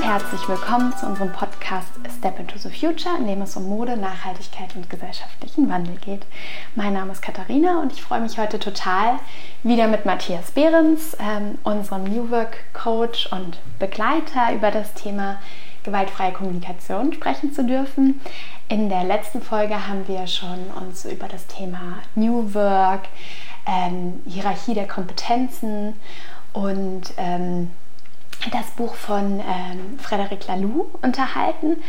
und herzlich willkommen zu unserem Podcast Step into the Future, in dem es um Mode, Nachhaltigkeit und gesellschaftlichen Wandel geht. Mein Name ist Katharina und ich freue mich heute total, wieder mit Matthias Behrens, ähm, unserem New Work Coach und Begleiter, über das Thema gewaltfreie Kommunikation sprechen zu dürfen. In der letzten Folge haben wir schon uns über das Thema New Work, ähm, Hierarchie der Kompetenzen und ähm, das Buch von ähm, Frederic Laloux unterhalten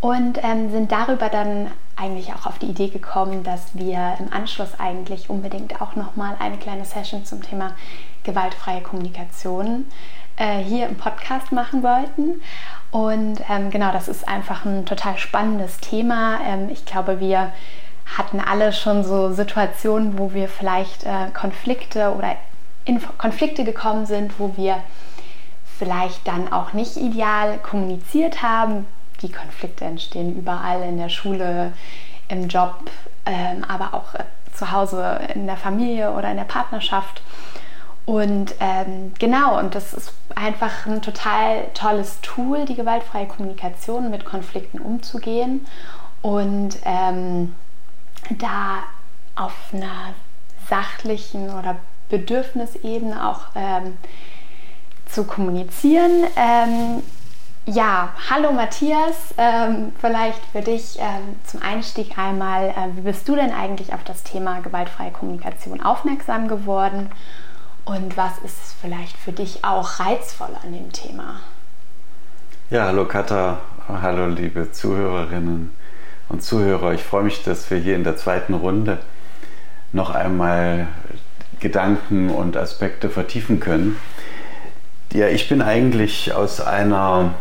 und ähm, sind darüber dann eigentlich auch auf die Idee gekommen, dass wir im Anschluss eigentlich unbedingt auch nochmal eine kleine Session zum Thema gewaltfreie Kommunikation äh, hier im Podcast machen wollten. Und ähm, genau, das ist einfach ein total spannendes Thema. Ähm, ich glaube, wir hatten alle schon so Situationen, wo wir vielleicht äh, Konflikte oder in Konflikte gekommen sind, wo wir vielleicht dann auch nicht ideal kommuniziert haben. Die Konflikte entstehen überall in der Schule, im Job, ähm, aber auch äh, zu Hause in der Familie oder in der Partnerschaft. Und ähm, genau, und das ist einfach ein total tolles Tool, die gewaltfreie Kommunikation mit Konflikten umzugehen und ähm, da auf einer sachlichen oder Bedürfnisebene auch ähm, zu kommunizieren. Ähm, ja, hallo Matthias, ähm, vielleicht für dich ähm, zum Einstieg einmal, äh, wie bist du denn eigentlich auf das Thema gewaltfreie Kommunikation aufmerksam geworden und was ist vielleicht für dich auch reizvoll an dem Thema? Ja, hallo Katha, hallo liebe Zuhörerinnen und Zuhörer. Ich freue mich, dass wir hier in der zweiten Runde noch einmal Gedanken und Aspekte vertiefen können. Ja, ich bin eigentlich aus einer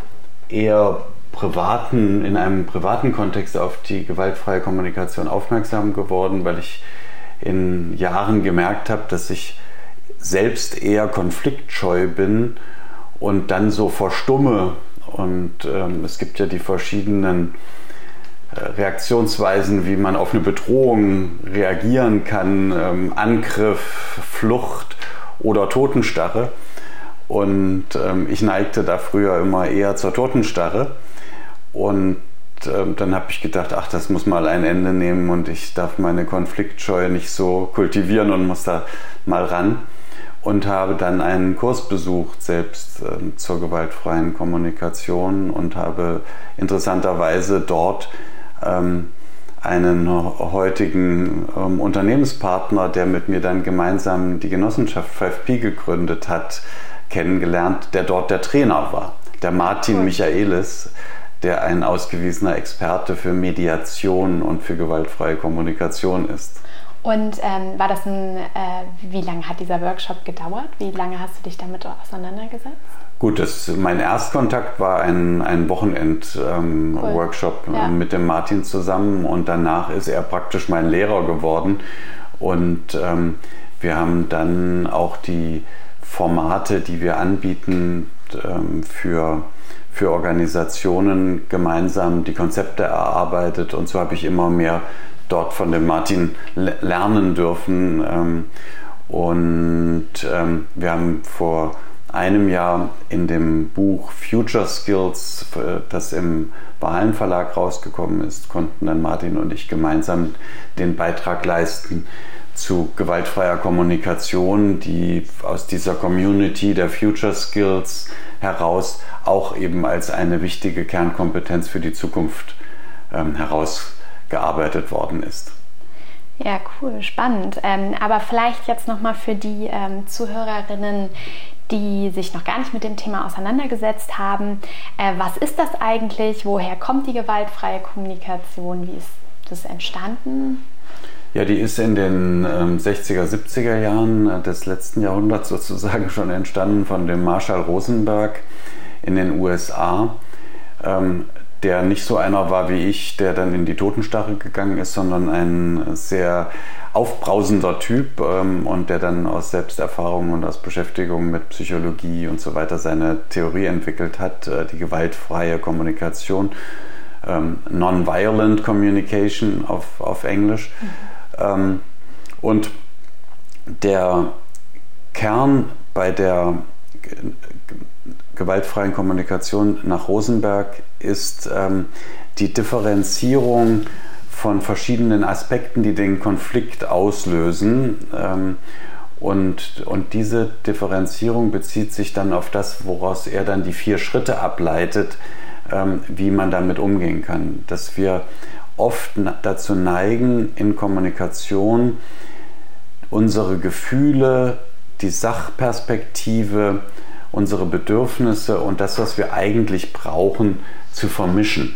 eher privaten, in einem privaten Kontext auf die gewaltfreie Kommunikation aufmerksam geworden, weil ich in Jahren gemerkt habe, dass ich selbst eher konfliktscheu bin und dann so verstumme. Und ähm, es gibt ja die verschiedenen äh, Reaktionsweisen, wie man auf eine Bedrohung reagieren kann, ähm, Angriff, Flucht oder Totenstarre. Und ähm, ich neigte da früher immer eher zur Totenstarre. Und ähm, dann habe ich gedacht, ach, das muss mal ein Ende nehmen und ich darf meine Konfliktscheue nicht so kultivieren und muss da mal ran. Und habe dann einen Kurs besucht, selbst äh, zur gewaltfreien Kommunikation und habe interessanterweise dort ähm, einen heutigen ähm, Unternehmenspartner, der mit mir dann gemeinsam die Genossenschaft 5P gegründet hat, kennengelernt, der dort der Trainer war. Der Martin Michaelis, der ein ausgewiesener Experte für Mediation und für gewaltfreie Kommunikation ist. Und ähm, war das ein, äh, wie lange hat dieser Workshop gedauert? Wie lange hast du dich damit auseinandergesetzt? Gut, das, mein Erstkontakt war ein, ein Wochenend-Workshop ähm, cool. ja. Äh, mit dem Martin zusammen und danach ist er praktisch mein Lehrer geworden. Und ähm, wir haben dann auch die Formate, die wir anbieten ähm, für, für Organisationen, gemeinsam die Konzepte erarbeitet. Und so habe ich immer mehr dort von dem Martin lernen dürfen. Ähm, und ähm, wir haben vor einem Jahr in dem Buch Future Skills, äh, das im Wahlen Verlag rausgekommen ist, konnten dann Martin und ich gemeinsam den Beitrag leisten, zu gewaltfreier Kommunikation, die aus dieser Community der Future Skills heraus auch eben als eine wichtige Kernkompetenz für die Zukunft ähm, herausgearbeitet worden ist. Ja, cool, spannend. Ähm, aber vielleicht jetzt nochmal für die ähm, Zuhörerinnen, die sich noch gar nicht mit dem Thema auseinandergesetzt haben. Äh, was ist das eigentlich? Woher kommt die gewaltfreie Kommunikation? Wie ist das entstanden? Ja, die ist in den ähm, 60er, 70er Jahren äh, des letzten Jahrhunderts sozusagen schon entstanden von dem Marshall Rosenberg in den USA, ähm, der nicht so einer war wie ich, der dann in die Totenstarre gegangen ist, sondern ein sehr aufbrausender Typ ähm, und der dann aus Selbsterfahrung und aus Beschäftigung mit Psychologie und so weiter seine Theorie entwickelt hat, äh, die gewaltfreie Kommunikation, ähm, Nonviolent Communication auf, auf Englisch. Mhm. Ähm, und der Kern bei der gewaltfreien Kommunikation nach Rosenberg ist ähm, die Differenzierung von verschiedenen Aspekten, die den Konflikt auslösen. Ähm, und, und diese Differenzierung bezieht sich dann auf das, woraus er dann die vier Schritte ableitet, ähm, wie man damit umgehen kann. Dass wir oft dazu neigen, in Kommunikation unsere Gefühle, die Sachperspektive, unsere Bedürfnisse und das, was wir eigentlich brauchen, zu vermischen.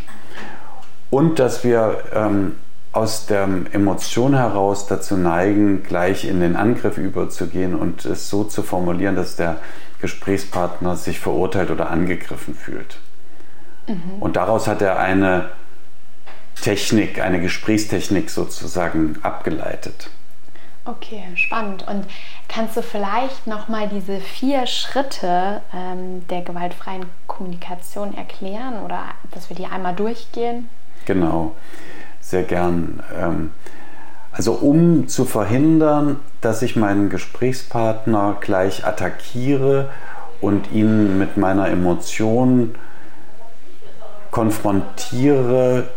Und dass wir ähm, aus der Emotion heraus dazu neigen, gleich in den Angriff überzugehen und es so zu formulieren, dass der Gesprächspartner sich verurteilt oder angegriffen fühlt. Mhm. Und daraus hat er eine Technik, eine Gesprächstechnik sozusagen abgeleitet. Okay, spannend. Und kannst du vielleicht nochmal diese vier Schritte ähm, der gewaltfreien Kommunikation erklären oder dass wir die einmal durchgehen? Genau, sehr gern. Ähm, also um zu verhindern, dass ich meinen Gesprächspartner gleich attackiere und ihn mit meiner Emotion konfrontiere,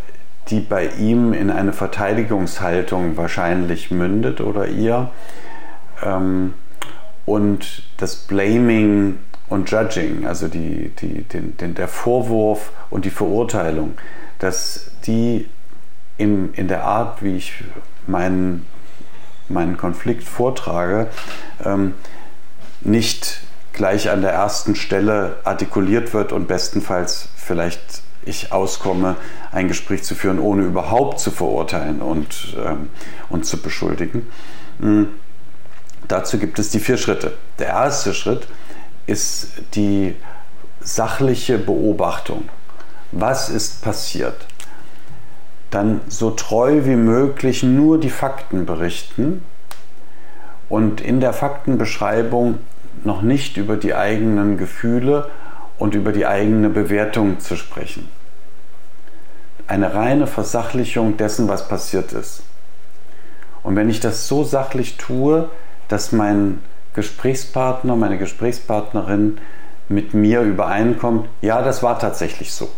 die bei ihm in eine Verteidigungshaltung wahrscheinlich mündet oder ihr. Ähm, und das Blaming und Judging, also die, die, den, den, der Vorwurf und die Verurteilung, dass die im, in der Art, wie ich meinen, meinen Konflikt vortrage, ähm, nicht gleich an der ersten Stelle artikuliert wird und bestenfalls vielleicht ich auskomme, ein Gespräch zu führen, ohne überhaupt zu verurteilen und, ähm, und zu beschuldigen. Mhm. Dazu gibt es die vier Schritte. Der erste Schritt ist die sachliche Beobachtung. Was ist passiert? Dann so treu wie möglich nur die Fakten berichten und in der Faktenbeschreibung noch nicht über die eigenen Gefühle und über die eigene Bewertung zu sprechen. Eine reine Versachlichung dessen, was passiert ist. Und wenn ich das so sachlich tue, dass mein Gesprächspartner, meine Gesprächspartnerin mit mir übereinkommt, ja, das war tatsächlich so,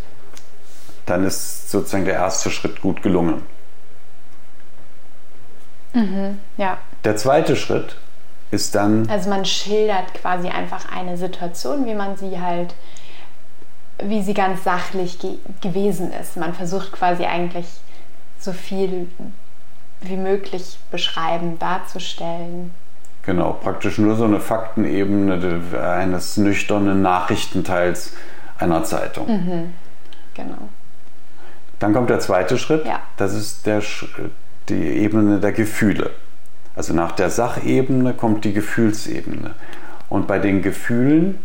dann ist sozusagen der erste Schritt gut gelungen. Mhm, ja. Der zweite Schritt ist dann. Also man schildert quasi einfach eine Situation, wie man sie halt, wie sie ganz sachlich ge gewesen ist. Man versucht quasi eigentlich so viel wie möglich beschreiben, darzustellen. Genau, praktisch nur so eine Faktenebene eines nüchternen Nachrichtenteils einer Zeitung. Mhm, genau. Dann kommt der zweite Schritt, ja. das ist der, die Ebene der Gefühle. Also nach der Sachebene kommt die Gefühlsebene. Und bei den Gefühlen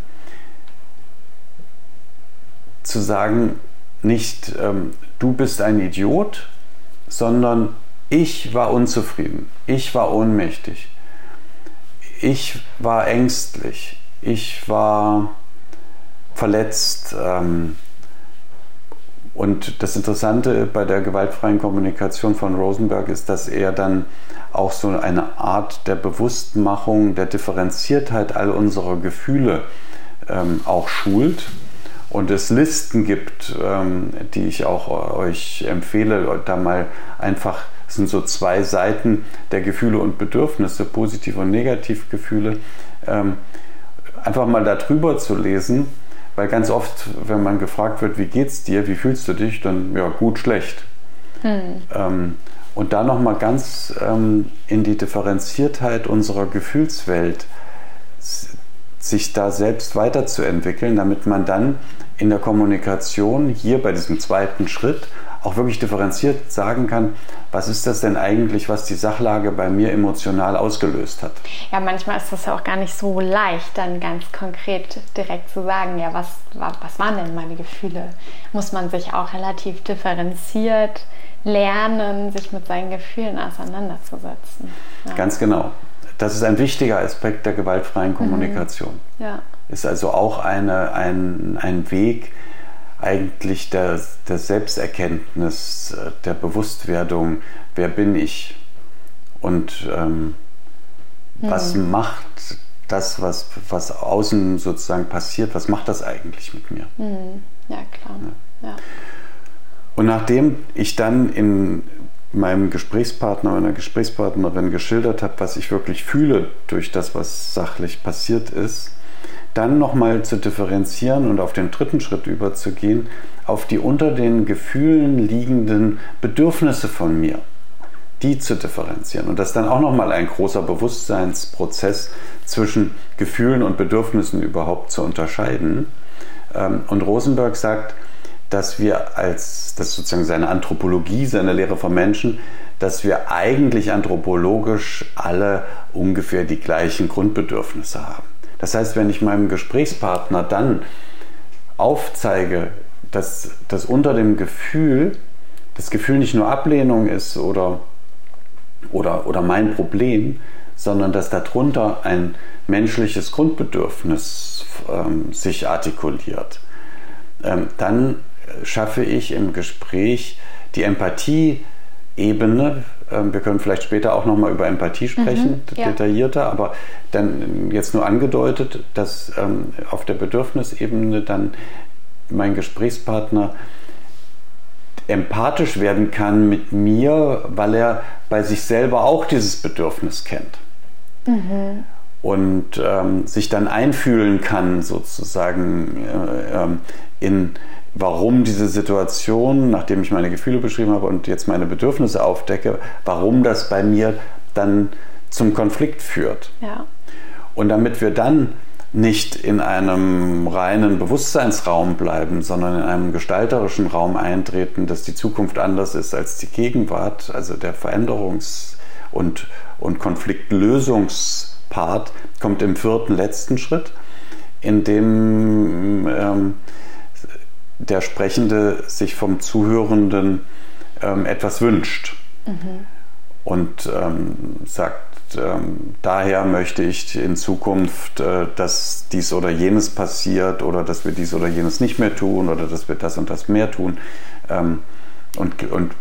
zu sagen, nicht ähm, du bist ein Idiot, sondern ich war unzufrieden, ich war ohnmächtig, ich war ängstlich, ich war verletzt. Ähm, und das Interessante bei der gewaltfreien Kommunikation von Rosenberg ist, dass er dann auch so eine Art der Bewusstmachung, der Differenziertheit all unserer Gefühle ähm, auch schult und es Listen gibt, ähm, die ich auch euch empfehle, da mal einfach, es sind so zwei Seiten der Gefühle und Bedürfnisse, positiv und negativ Gefühle, ähm, einfach mal darüber zu lesen, weil ganz oft, wenn man gefragt wird, wie geht's dir, wie fühlst du dich, dann ja gut, schlecht. Hm. Ähm, und da nochmal ganz ähm, in die Differenziertheit unserer Gefühlswelt sich da selbst weiterzuentwickeln, damit man dann in der Kommunikation hier bei diesem zweiten Schritt auch wirklich differenziert sagen kann, was ist das denn eigentlich, was die Sachlage bei mir emotional ausgelöst hat. Ja, manchmal ist das ja auch gar nicht so leicht, dann ganz konkret direkt zu sagen, ja, was, was waren denn meine Gefühle? Muss man sich auch relativ differenziert lernen, sich mit seinen Gefühlen auseinanderzusetzen. Ja. Ganz genau. Das ist ein wichtiger Aspekt der gewaltfreien Kommunikation. Mhm. Ja. Ist also auch eine, ein, ein Weg eigentlich der, der Selbsterkenntnis, der Bewusstwerdung, wer bin ich und ähm, mhm. was macht das, was, was außen sozusagen passiert, was macht das eigentlich mit mir? Mhm. Ja, klar. Ja. Ja. Und nachdem ich dann in meinem Gesprächspartner, meiner Gesprächspartnerin geschildert habe, was ich wirklich fühle durch das, was sachlich passiert ist, dann nochmal zu differenzieren und auf den dritten Schritt überzugehen, auf die unter den Gefühlen liegenden Bedürfnisse von mir, die zu differenzieren. Und das ist dann auch nochmal ein großer Bewusstseinsprozess zwischen Gefühlen und Bedürfnissen überhaupt zu unterscheiden. Ähm, und Rosenberg sagt, dass wir als, das ist sozusagen seine Anthropologie, seine Lehre von Menschen, dass wir eigentlich anthropologisch alle ungefähr die gleichen Grundbedürfnisse haben. Das heißt, wenn ich meinem Gesprächspartner dann aufzeige, dass, dass unter dem Gefühl, das Gefühl nicht nur Ablehnung ist oder, oder, oder mein Problem, sondern dass darunter ein menschliches Grundbedürfnis ähm, sich artikuliert, ähm, dann schaffe ich im Gespräch die Empathie-Ebene. Ähm, wir können vielleicht später auch nochmal über Empathie sprechen, mhm, ja. detaillierter, aber dann jetzt nur angedeutet, dass ähm, auf der Bedürfnisebene dann mein Gesprächspartner empathisch werden kann mit mir, weil er bei sich selber auch dieses Bedürfnis kennt. Mhm. Und ähm, sich dann einfühlen kann, sozusagen äh, ähm, in warum diese Situation, nachdem ich meine Gefühle beschrieben habe und jetzt meine Bedürfnisse aufdecke, warum das bei mir dann zum Konflikt führt. Ja. Und damit wir dann nicht in einem reinen Bewusstseinsraum bleiben, sondern in einem gestalterischen Raum eintreten, dass die Zukunft anders ist als die Gegenwart, also der Veränderungs- und, und Konfliktlösungspart, kommt im vierten letzten Schritt, in dem ähm, der Sprechende sich vom Zuhörenden ähm, etwas wünscht. Mhm. und ähm, sagt, ähm, daher möchte ich in Zukunft, äh, dass dies oder jenes passiert oder dass wir dies oder jenes nicht mehr tun oder dass wir das und das mehr tun. Ähm, und, und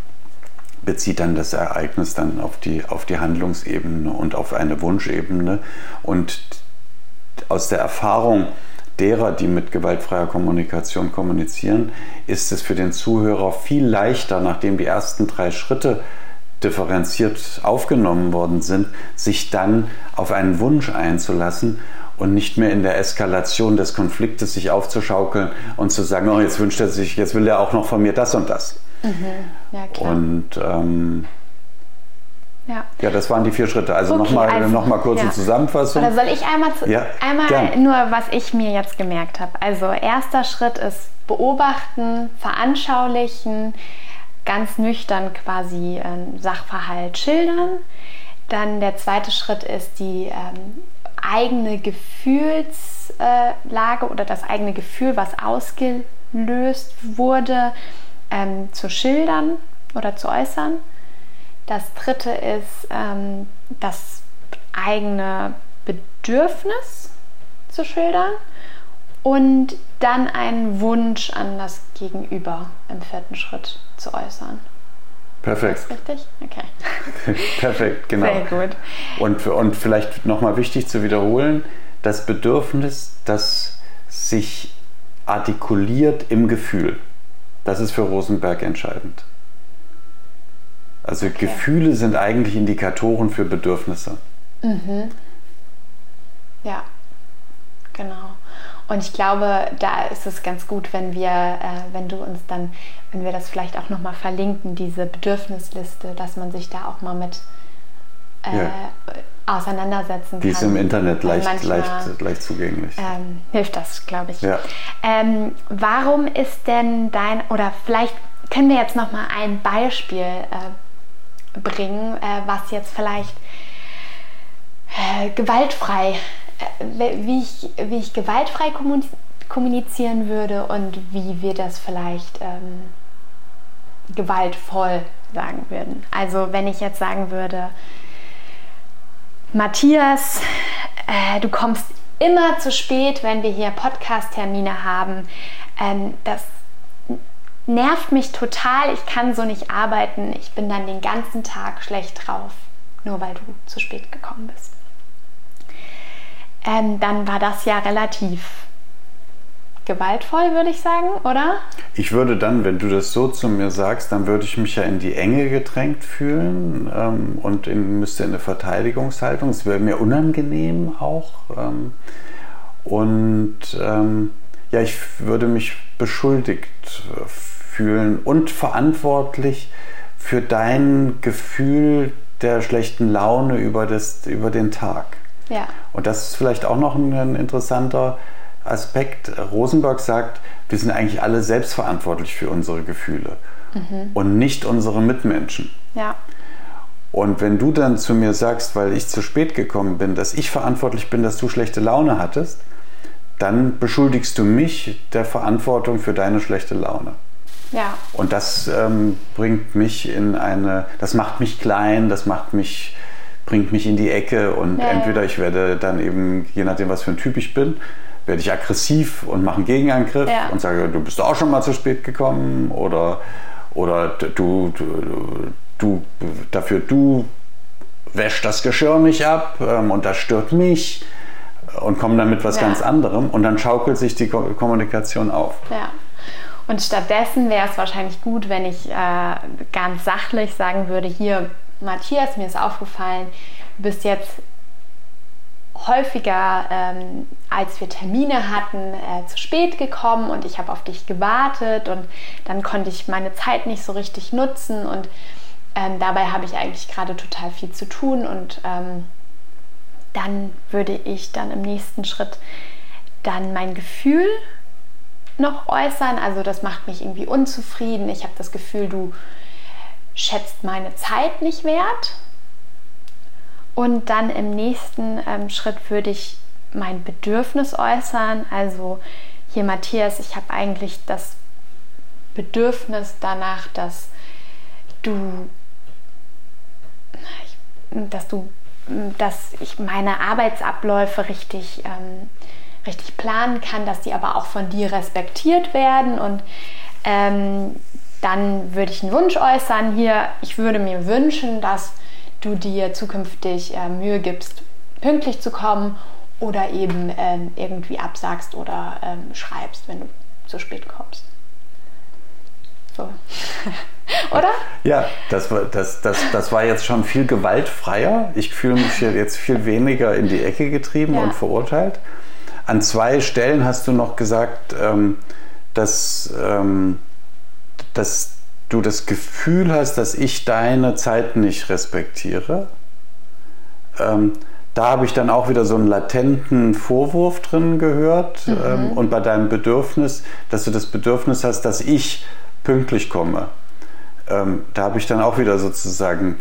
bezieht dann das Ereignis dann auf die, auf die Handlungsebene und auf eine Wunschebene. Und aus der Erfahrung derer, die mit gewaltfreier Kommunikation kommunizieren, ist es für den Zuhörer viel leichter, nachdem die ersten drei Schritte differenziert aufgenommen worden sind, sich dann auf einen Wunsch einzulassen und nicht mehr in der Eskalation des Konfliktes sich aufzuschaukeln und zu sagen, oh, jetzt wünscht er sich, jetzt will er auch noch von mir das und das. Mhm. Ja. Und ähm, ja. ja, das waren die vier Schritte. Also okay, nochmal also, noch mal kurze ja. Zusammenfassung. Oder soll ich einmal, zu, ja, einmal nur, was ich mir jetzt gemerkt habe? Also erster Schritt ist beobachten, veranschaulichen, ganz nüchtern quasi ähm, Sachverhalt schildern. Dann der zweite Schritt ist die ähm, eigene Gefühlslage oder das eigene Gefühl, was ausgelöst wurde, ähm, zu schildern oder zu äußern. Das dritte ist ähm, das eigene Bedürfnis zu schildern und dann einen Wunsch an das Gegenüber im vierten Schritt zu äußern. Perfekt. Ist richtig? Okay. Perfekt, genau. Sehr gut. Und, und vielleicht nochmal wichtig zu wiederholen, das Bedürfnis, das sich artikuliert im Gefühl, das ist für Rosenberg entscheidend. Also okay. Gefühle sind eigentlich Indikatoren für Bedürfnisse. Mhm. Ja, genau. Und ich glaube, da ist es ganz gut, wenn wir, äh, wenn du uns dann, wenn wir das vielleicht auch nochmal verlinken, diese Bedürfnisliste, dass man sich da auch mal mit äh, ja. auseinandersetzen kann. Die ist im Internet leicht, manchmal, leicht, leicht zugänglich. Ähm, hilft das, glaube ich. Ja. Ähm, warum ist denn dein, oder vielleicht können wir jetzt nochmal ein Beispiel äh, bringen, äh, was jetzt vielleicht äh, gewaltfrei, äh, wie, ich, wie ich gewaltfrei kommunizieren würde und wie wir das vielleicht ähm, gewaltvoll sagen würden. Also wenn ich jetzt sagen würde, Matthias, äh, du kommst immer zu spät, wenn wir hier Podcast-Termine haben. Ähm, das nervt mich total, ich kann so nicht arbeiten, ich bin dann den ganzen Tag schlecht drauf, nur weil du zu spät gekommen bist. ähm, dann war das ja relativ gewaltvoll, würde ich sagen, oder? Ich würde dann, wenn du das so zu mir sagst, dann würde ich mich ja in die Enge gedrängt fühlen ähm, und in, müsste in eine Verteidigungshaltung. Es wäre mir unangenehm auch. Ähm, und ähm, ja, ich würde mich beschuldigt fühlen und verantwortlich für dein Gefühl der schlechten Laune über, das, über den Tag. Ja. Und das ist vielleicht auch noch ein, ein interessanter Aspekt. Rosenberg sagt, wir sind eigentlich alle selbstverantwortlich für unsere Gefühle mhm. und nicht unsere Mitmenschen. Ja. Und wenn du dann zu mir sagst, weil ich zu spät gekommen bin, dass ich verantwortlich bin, dass du schlechte Laune hattest, dann beschuldigst du mich der Verantwortung für deine schlechte Laune. Ja. Und das ähm, bringt mich in eine, das macht mich klein, das macht mich, bringt mich in die Ecke und ja, entweder ich werde dann eben, je nachdem was für ein Typ ich bin, werde ich aggressiv und mache einen Gegenangriff ja. und sage, du bist auch schon mal zu spät gekommen oder, oder du, du, du dafür du wäschst das Geschirr nicht ab ähm, und das stört mich und komme dann mit was ja. ganz anderem und dann schaukelt sich die Kommunikation auf. Ja. Und stattdessen wäre es wahrscheinlich gut, wenn ich äh, ganz sachlich sagen würde, hier, Matthias, mir ist aufgefallen, du bist jetzt häufiger, ähm, als wir Termine hatten, äh, zu spät gekommen und ich habe auf dich gewartet und dann konnte ich meine Zeit nicht so richtig nutzen und ähm, dabei habe ich eigentlich gerade total viel zu tun und ähm, dann würde ich dann im nächsten Schritt dann mein Gefühl noch äußern. Also das macht mich irgendwie unzufrieden. Ich habe das Gefühl, du schätzt meine Zeit nicht wert. Und dann im nächsten ähm, Schritt würde ich mein Bedürfnis äußern. Also hier Matthias, ich habe eigentlich das Bedürfnis danach, dass du, dass du, dass ich meine Arbeitsabläufe richtig ähm, richtig planen kann, dass die aber auch von dir respektiert werden. Und ähm, dann würde ich einen Wunsch äußern hier. Ich würde mir wünschen, dass du dir zukünftig äh, Mühe gibst, pünktlich zu kommen oder eben ähm, irgendwie absagst oder ähm, schreibst, wenn du zu spät kommst. So. Oder? Ja, das war, das, das, das war jetzt schon viel gewaltfreier. Ich fühle mich jetzt viel weniger in die Ecke getrieben ja. und verurteilt. An zwei Stellen hast du noch gesagt, ähm, dass, ähm, dass du das Gefühl hast, dass ich deine Zeit nicht respektiere. Ähm, da habe ich dann auch wieder so einen latenten Vorwurf drin gehört. Mhm. Ähm, und bei deinem Bedürfnis, dass du das Bedürfnis hast, dass ich pünktlich komme. Ähm, da habe ich dann auch wieder sozusagen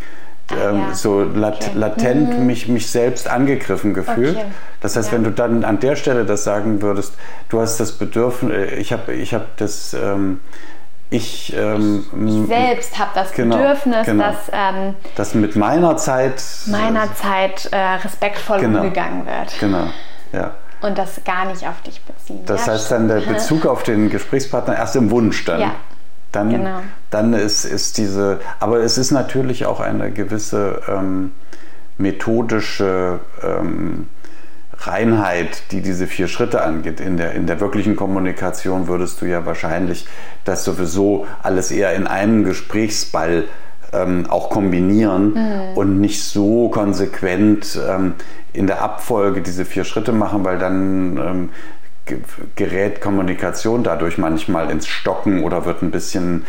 ähm, ja. so lat okay. latent mhm. mich, mich selbst angegriffen gefühlt. Okay. Das heißt, ja. wenn du dann an der Stelle das sagen würdest, du hast das Bedürfnis, äh, ich habe ich hab das. Ähm, ich, ähm, ich, selbst habe das genau, Bedürfnis, genau. dass, ähm, dass mit meiner Zeit meiner Zeit äh, respektvoll genau, umgegangen wird. Genau, ja. Und das gar nicht auf dich beziehen. Das ja, heißt dann der Bezug auf den Gesprächspartner erst im Wunsch dann. Ja, dann, genau. Dann ist, ist diese, aber es ist natürlich auch eine gewisse ähm, methodische ähm, Reinheit, die diese vier Schritte angeht. In der, in der wirklichen Kommunikation würdest du ja wahrscheinlich das sowieso alles eher in einem Gesprächsball ähm, auch kombinieren mhm. und nicht so konsequent ähm, in der Abfolge diese vier Schritte machen, weil dann ähm, gerät Kommunikation dadurch manchmal ins Stocken oder wird ein bisschen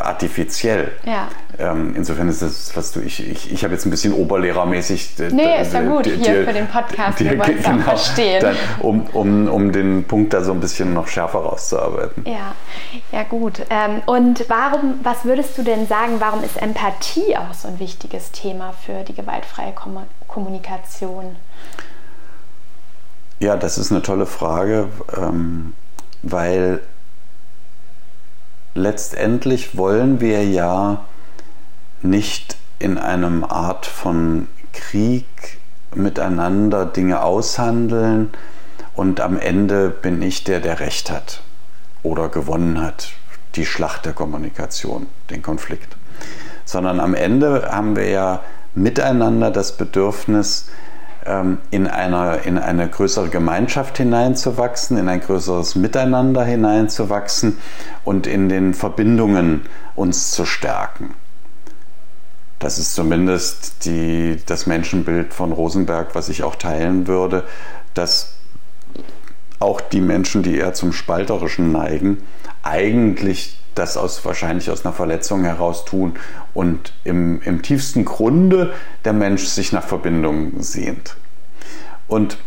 artifiziell. Ja. Ähm, insofern ist das, was du, ich, ich, ich habe jetzt ein bisschen oberlehrermäßig. Nee, ist ja gut, hier dir, für den Podcast, dir, genau, verstehen. Dann, um, um, um den Punkt da so ein bisschen noch schärfer rauszuarbeiten. Ja, ja gut. Ähm, und warum, was würdest du denn sagen, warum ist Empathie auch so ein wichtiges Thema für die gewaltfreie Kommunikation? Ja, das ist eine tolle Frage, ähm, weil letztendlich wollen wir ja nicht in einem Art von Krieg miteinander Dinge aushandeln und am Ende bin ich der, der Recht hat oder gewonnen hat, die Schlacht der Kommunikation, den Konflikt. Sondern am Ende haben wir ja miteinander das Bedürfnis, in, einer, in eine größere Gemeinschaft hineinzuwachsen, in ein größeres Miteinander hineinzuwachsen und in den Verbindungen uns zu stärken. Das ist zumindest die, das Menschenbild von Rosenberg, was ich auch teilen würde, dass auch die Menschen, die eher zum Spalterischen neigen, eigentlich das aus, wahrscheinlich aus einer Verletzung heraus tun und im, im tiefsten Grunde der Mensch sich nach Verbindung sehnt. Und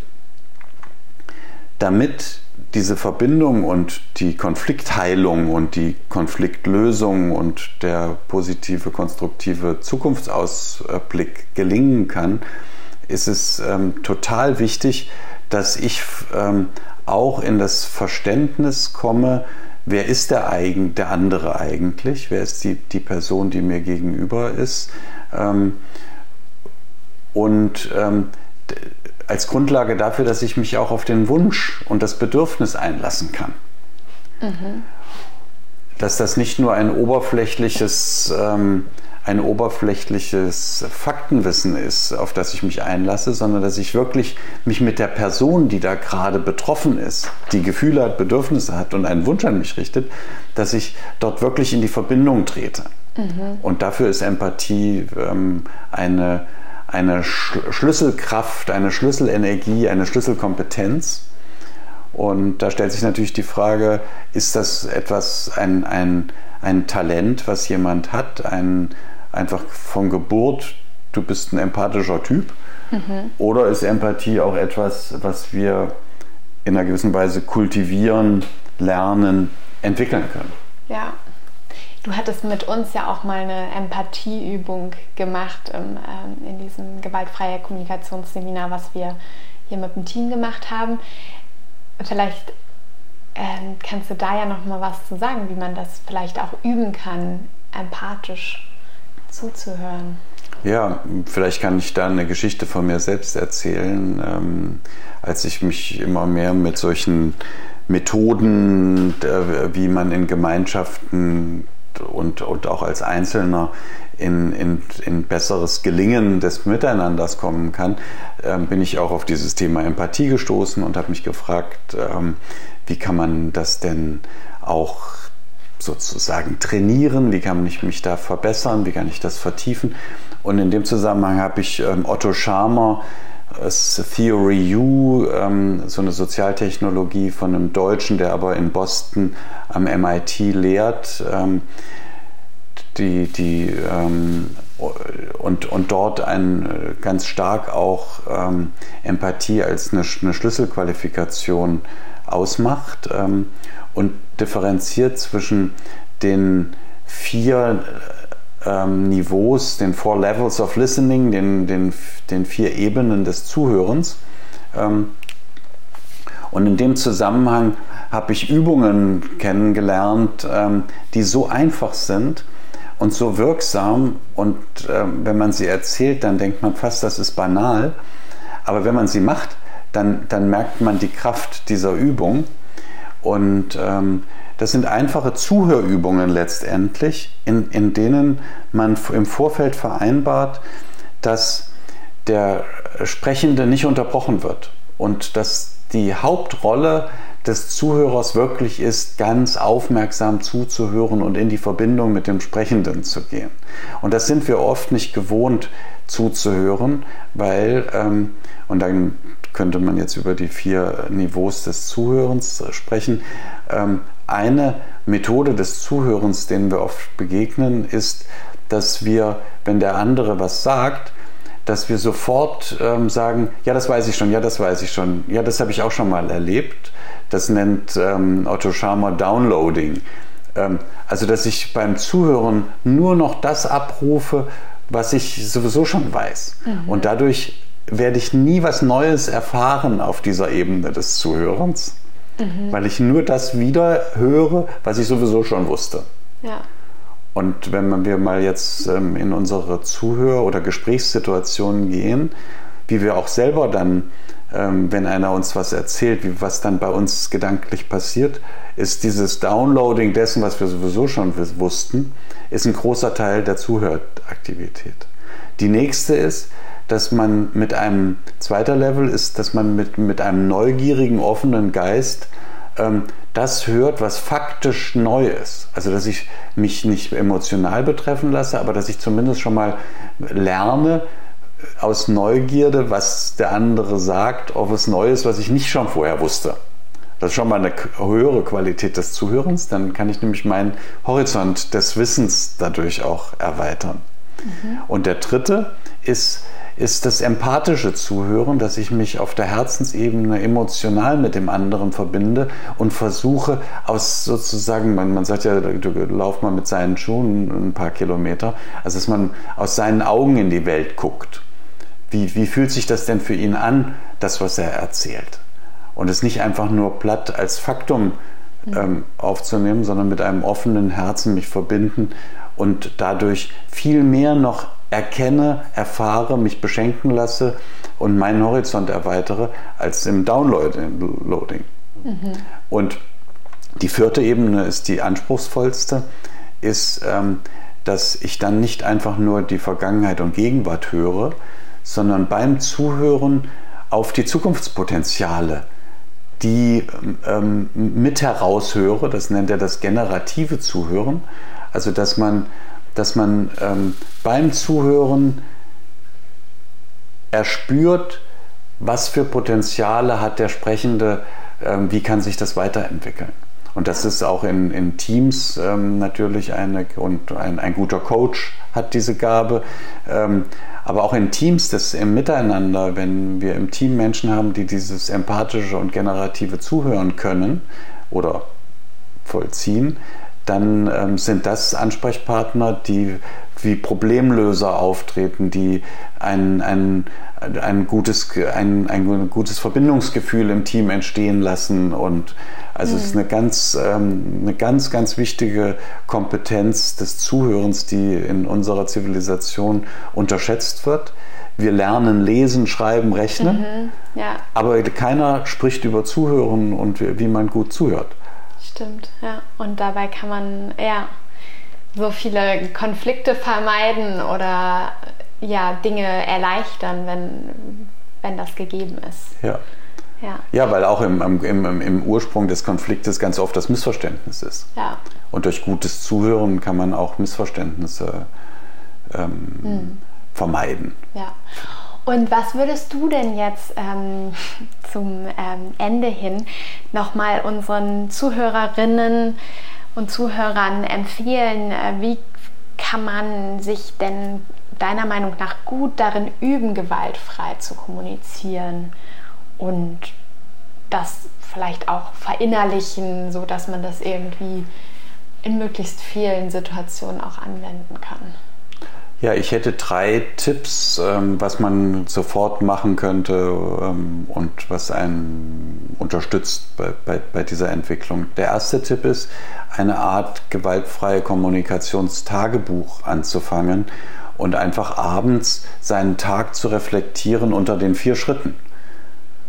damit diese Verbindung und die Konfliktheilung und die Konfliktlösung und der positive, konstruktive Zukunftsausblick gelingen kann, ist es ähm, total wichtig, dass ich ähm, auch in das Verständnis komme, wer ist der, eigen, der andere eigentlich, wer ist die, die Person, die mir gegenüber ist. Ähm, und ähm, als Grundlage dafür, dass ich mich auch auf den Wunsch und das Bedürfnis einlassen kann. Mhm. Dass das nicht nur ein oberflächliches, ähm, ein oberflächliches Faktenwissen ist, auf das ich mich einlasse, sondern dass ich wirklich mich mit der Person, die da gerade betroffen ist, die Gefühle hat, Bedürfnisse hat und einen Wunsch an mich richtet, dass ich dort wirklich in die Verbindung trete. Mhm. Und dafür ist Empathie ähm, eine eine Schlüsselkraft, eine Schlüsselenergie, eine Schlüsselkompetenz. Und da stellt sich natürlich die Frage, ist das etwas, ein, ein, ein Talent, was jemand hat, ein, einfach von Geburt, du bist ein empathischer Typ? Mhm. Oder ist Empathie auch etwas, was wir in einer gewissen Weise kultivieren, lernen, entwickeln können? Ja, Du hattest mit uns ja auch mal eine Empathieübung gemacht im, ähm, in diesem gewaltfreie Kommunikationsseminar, was wir hier mit dem Team gemacht haben. Vielleicht ähm, kannst du da ja noch mal was zu sagen, wie man das vielleicht auch üben kann, empathisch zuzuhören. Ja, vielleicht kann ich da eine Geschichte von mir selbst erzählen. Ähm, als ich mich immer mehr mit solchen Methoden, äh, wie man in Gemeinschaften und, und auch als Einzelner in, in, in besseres Gelingen des Miteinanders kommen kann, äh, bin ich auch auf dieses Thema Empathie gestoßen und habe mich gefragt, ähm, wie kann man das denn auch sozusagen trainieren, wie kann ich mich da verbessern, wie kann ich das vertiefen. Und in dem Zusammenhang habe ich ähm, Otto Scharmer, Theory U, ähm, so eine Sozialtechnologie von einem Deutschen, der aber in Boston am MIT lehrt, ähm, die, die, ähm, und, und dort ein, ganz stark auch ähm, Empathie als eine, eine Schlüsselqualifikation ausmacht ähm, und differenziert zwischen den vier ähm, Niveaus, den Four Levels of Listening, den, den, den vier Ebenen des Zuhörens. Ähm, und in dem Zusammenhang habe ich Übungen kennengelernt, ähm, die so einfach sind und so wirksam. Und ähm, wenn man sie erzählt, dann denkt man fast, das ist banal. Aber wenn man sie macht, dann, dann merkt man die Kraft dieser Übung. Und ähm, das sind einfache Zuhörübungen letztendlich, in, in denen man im Vorfeld vereinbart, dass der Sprechende nicht unterbrochen wird und dass die Hauptrolle des Zuhörers wirklich ist, ganz aufmerksam zuzuhören und in die Verbindung mit dem Sprechenden zu gehen. Und das sind wir oft nicht gewohnt zuzuhören, weil, ähm, und dann könnte man jetzt über die vier Niveaus des Zuhörens sprechen, ähm, eine Methode des Zuhörens, denen wir oft begegnen, ist, dass wir, wenn der andere was sagt, dass wir sofort ähm, sagen, ja, das weiß ich schon, ja, das weiß ich schon, ja, das habe ich auch schon mal erlebt. Das nennt ähm, Otto Scharmer Downloading. Ähm, also, dass ich beim Zuhören nur noch das abrufe, was ich sowieso schon weiß. Mhm. Und dadurch werde ich nie was Neues erfahren auf dieser Ebene des Zuhörens mhm. weil ich nur das wieder höre, was ich sowieso schon wusste. Ja. Und wenn wir mal jetzt ähm, in unsere Zuhör- oder Gesprächssituationen gehen, wie wir auch selber dann, ähm, wenn einer uns was erzählt, wie, was dann bei uns gedanklich passiert, ist dieses Downloading dessen, was wir sowieso schon wussten, ist ein großer Teil der Zuhöraktivität. Die nächste ist, dass man mit einem, zweiter Level ist, dass man mit, mit einem neugierigen, offenen Geist ähm, das hört, was faktisch neu ist. Also, dass ich mich nicht emotional betreffen lasse, aber dass ich zumindest schon mal lerne, aus Neugierde, was der andere sagt, auf was Neues, was ich nicht schon vorher wusste. Das ist schon mal eine höhere Qualität des Zuhörens. Dann kann ich nämlich meinen Horizont des Wissens dadurch auch erweitern. Mhm. Und der dritte ist, ist das empathische Zuhören, dass ich mich auf der Herzensebene emotional mit dem anderen verbinde und versuche aus sozusagen, man, man sagt ja, du lauf mal mit seinen Schuhen ein paar Kilometer, also dass man aus seinen Augen in die Welt guckt. Wie, wie fühlt sich das denn für ihn an, das, was er erzählt? und es nicht einfach nur platt als Faktum mhm. ähm, aufzunehmen, sondern mit einem offenen Herzen mich verbinden und dadurch viel mehr noch erkenne, erfahre, mich beschenken lasse und meinen Horizont erweitere als im Downloading. Mhm. Und die vierte Ebene ist die anspruchsvollste, ist, ähm, dass ich dann nicht einfach nur die Vergangenheit und Gegenwart höre, sondern beim Zuhören auf die Zukunftspotenziale die ähm, mit heraushöre, das nennt er das generative Zuhören, also dass man, dass man ähm, beim Zuhören erspürt, was für Potenziale hat der Sprechende, ähm, wie kann sich das weiterentwickeln. Und das ist auch in, in Teams ähm, natürlich eine, und ein, ein, guter Coach hat diese Gabe. Ähm, aber auch in Teams, das im Miteinander, wenn wir im Team Menschen haben, die dieses empathische und generative zuhören können oder vollziehen, dann ähm, sind das Ansprechpartner, die wie Problemlöser auftreten, die ein, ein, ein, gutes, ein, ein gutes Verbindungsgefühl im Team entstehen lassen. Und also mhm. es ist mhm. eine ganz, ähm, eine ganz, ganz wichtige Kompetenz des Zuhörens, die in unserer Zivilisation unterschätzt wird. Wir lernen lesen, schreiben, rechnen, mhm. ja. aber keiner spricht über Zuhören und wie, wie man gut zuhört. Stimmt, ja. Und dabei kann man ja so viele Konflikte vermeiden oder ja, Dinge erleichtern, wenn, wenn das gegeben ist. Ja. Ja. ja, weil auch im, im, im Ursprung des Konfliktes ganz oft das Missverständnis ist. Ja. Und durch gutes Zuhören kann man auch Missverständnisse ähm, mhm. vermeiden. Ja. Und was würdest du denn jetzt ähm, zum ähm, Ende hin nochmal unseren Zuhörerinnen und Zuhörern empfehlen? Äh, wie kann man sich denn deiner Meinung nach gut darin üben, gewaltfrei zu kommunizieren und das vielleicht auch verinnerlichen, sodass man das irgendwie in möglichst vielen Situationen auch anwenden kann? Ja, ich hätte drei Tipps, ähm, was man sofort machen könnte ähm, und was einen unterstützt bei, bei, bei, dieser Entwicklung. Der erste Tipp ist, eine Art gewaltfreie Kommunikationstagebuch anzufangen und einfach abends seinen Tag zu reflektieren unter den vier Schritten.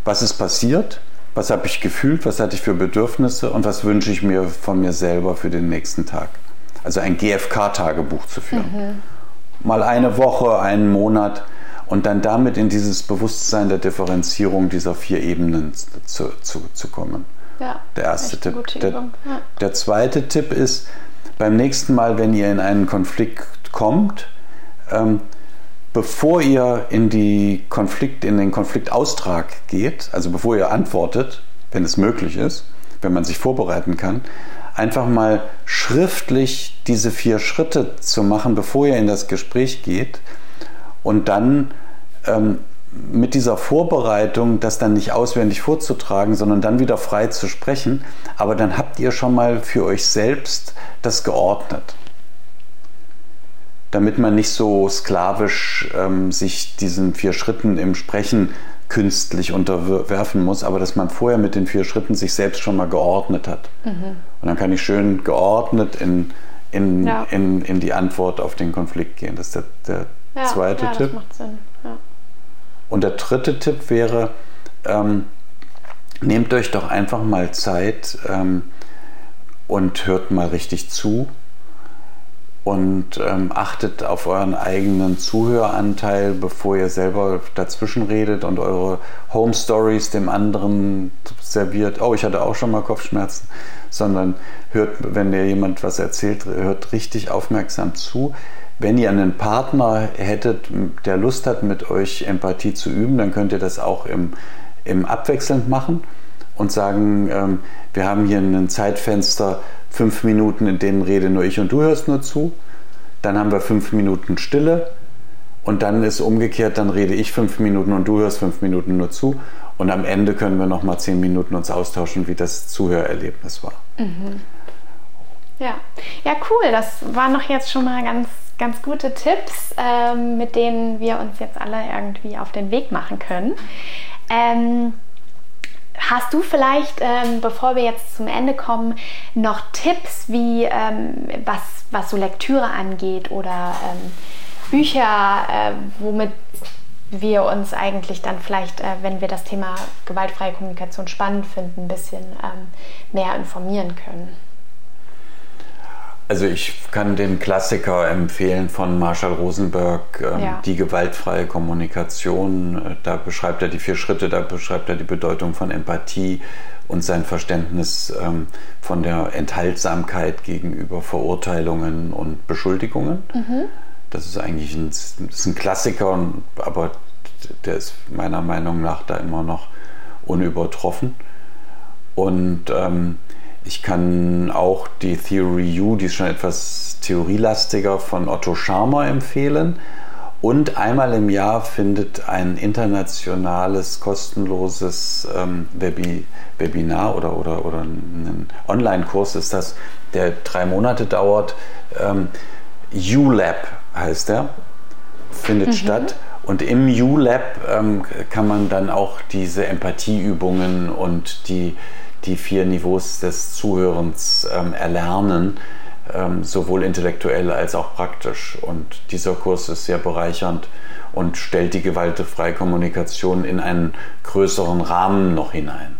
Was ist passiert? Was habe ich gefühlt? Was hatte ich für Bedürfnisse? Und was wünsche ich mir von mir selber für den nächsten Tag? Also ein GFK-Tagebuch zu führen. Mhm mal eine Woche, einen Monat und dann damit in dieses Bewusstsein der Differenzierung dieser vier Ebenen zu, zu, zu kommen. Ja, der erste Tipp. Der, ja. der zweite Tipp ist, beim nächsten Mal, wenn ihr in einen Konflikt kommt, ähm, bevor ihr in, die Konflikt, in den Konfliktaustrag geht, also bevor ihr antwortet, wenn es möglich ist, wenn man sich vorbereiten kann, einfach mal schriftlich diese vier Schritte zu machen, bevor ihr in das Gespräch geht und dann ähm, mit dieser Vorbereitung das dann nicht auswendig vorzutragen, sondern dann wieder frei zu sprechen. Aber dann habt ihr schon mal für euch selbst das geordnet. Damit man nicht so sklavisch ähm, sich diesen vier Schritten im Sprechen künstlich unterwerfen muss, aber dass man vorher mit den vier Schritten sich selbst schon mal geordnet hat. Mhm. Und dann kann ich schön geordnet in, in, ja. in, in die Antwort auf den Konflikt gehen. Das ist der, der ja, zweite ja, Tipp. Das macht Sinn. Und der dritte Tipp wäre, ähm, nehmt euch doch einfach mal Zeit ähm, und hört mal richtig zu und ähm, achtet auf euren eigenen Zuhöranteil, bevor ihr selber dazwischen redet und eure Home Stories dem anderen serviert. Oh, ich hatte auch schon mal Kopfschmerzen, sondern hört, wenn dir jemand was erzählt, hört richtig aufmerksam zu. Wenn ihr einen Partner hättet, der Lust hat, mit euch Empathie zu üben, dann könnt ihr das auch im, im Abwechselnd machen und sagen, ähm, wir haben hier ein Zeitfenster, fünf Minuten, in denen rede nur ich und du hörst nur zu. Dann haben wir fünf Minuten Stille und dann ist umgekehrt, dann rede ich fünf Minuten und du hörst fünf Minuten nur zu. Und am Ende können wir noch mal zehn Minuten uns austauschen, wie das Zuhörerlebnis war. Mhm. Ja, ja, cool. Das waren noch jetzt schon mal ganz, ganz gute Tipps, ähm, mit denen wir uns jetzt alle irgendwie auf den Weg machen können. Ähm, Hast du vielleicht, ähm, bevor wir jetzt zum Ende kommen, noch Tipps, wie ähm, was, was so Lektüre angeht oder ähm, Bücher, äh, womit wir uns eigentlich dann vielleicht, äh, wenn wir das Thema gewaltfreie Kommunikation spannend finden, ein bisschen ähm, mehr informieren können? Also ich kann den Klassiker empfehlen von Marshall Rosenberg, ähm, ja. die gewaltfreie Kommunikation. Äh, da beschreibt er die vier Schritte, da beschreibt er die Bedeutung von Empathie und sein Verständnis ähm, von der Enthaltsamkeit gegenüber Verurteilungen und Beschuldigungen. Mhm. Das ist eigentlich ein, ist ein Klassiker, aber der ist meiner Meinung nach da immer noch unübertroffen. Und ähm, ich kann auch die Theory U, die ist schon etwas theorielastiger, von Otto Scharmer empfehlen. Und einmal im Jahr findet ein internationales kostenloses ähm, Webi Webinar oder, oder, oder ein Online-Kurs ist das, der drei Monate dauert. Ähm, ULab heißt der, findet mhm. statt. Und im ULab ähm, kann man dann auch diese Empathieübungen und die die vier Niveaus des Zuhörens ähm, erlernen, ähm, sowohl intellektuell als auch praktisch. Und dieser Kurs ist sehr bereichernd und stellt die gewaltfreie Kommunikation in einen größeren Rahmen noch hinein.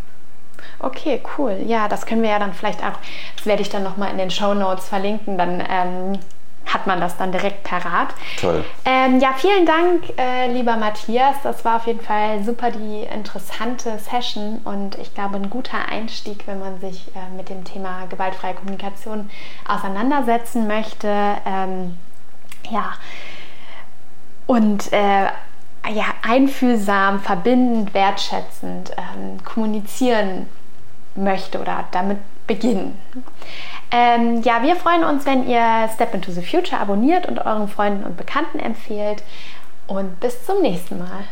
Okay, cool. Ja, das können wir ja dann vielleicht auch, das werde ich dann nochmal in den Show Notes verlinken, dann ähm, hat man das dann direkt parat. Toll. Ähm, ja, vielen Dank, äh, lieber Matthias. Das war auf jeden Fall super die interessante Session und ich glaube ein guter Einstieg, wenn man sich äh, mit dem Thema gewaltfreie Kommunikation auseinandersetzen möchte. Ähm, ja. Und äh, ja, einfühlsam, verbindend, wertschätzend ähm, kommunizieren möchte oder damit beginnen. Ähm, ja, wir freuen uns, wenn ihr Step into the Future abonniert und euren Freunden und Bekannten empfehlt. Und bis zum nächsten Mal.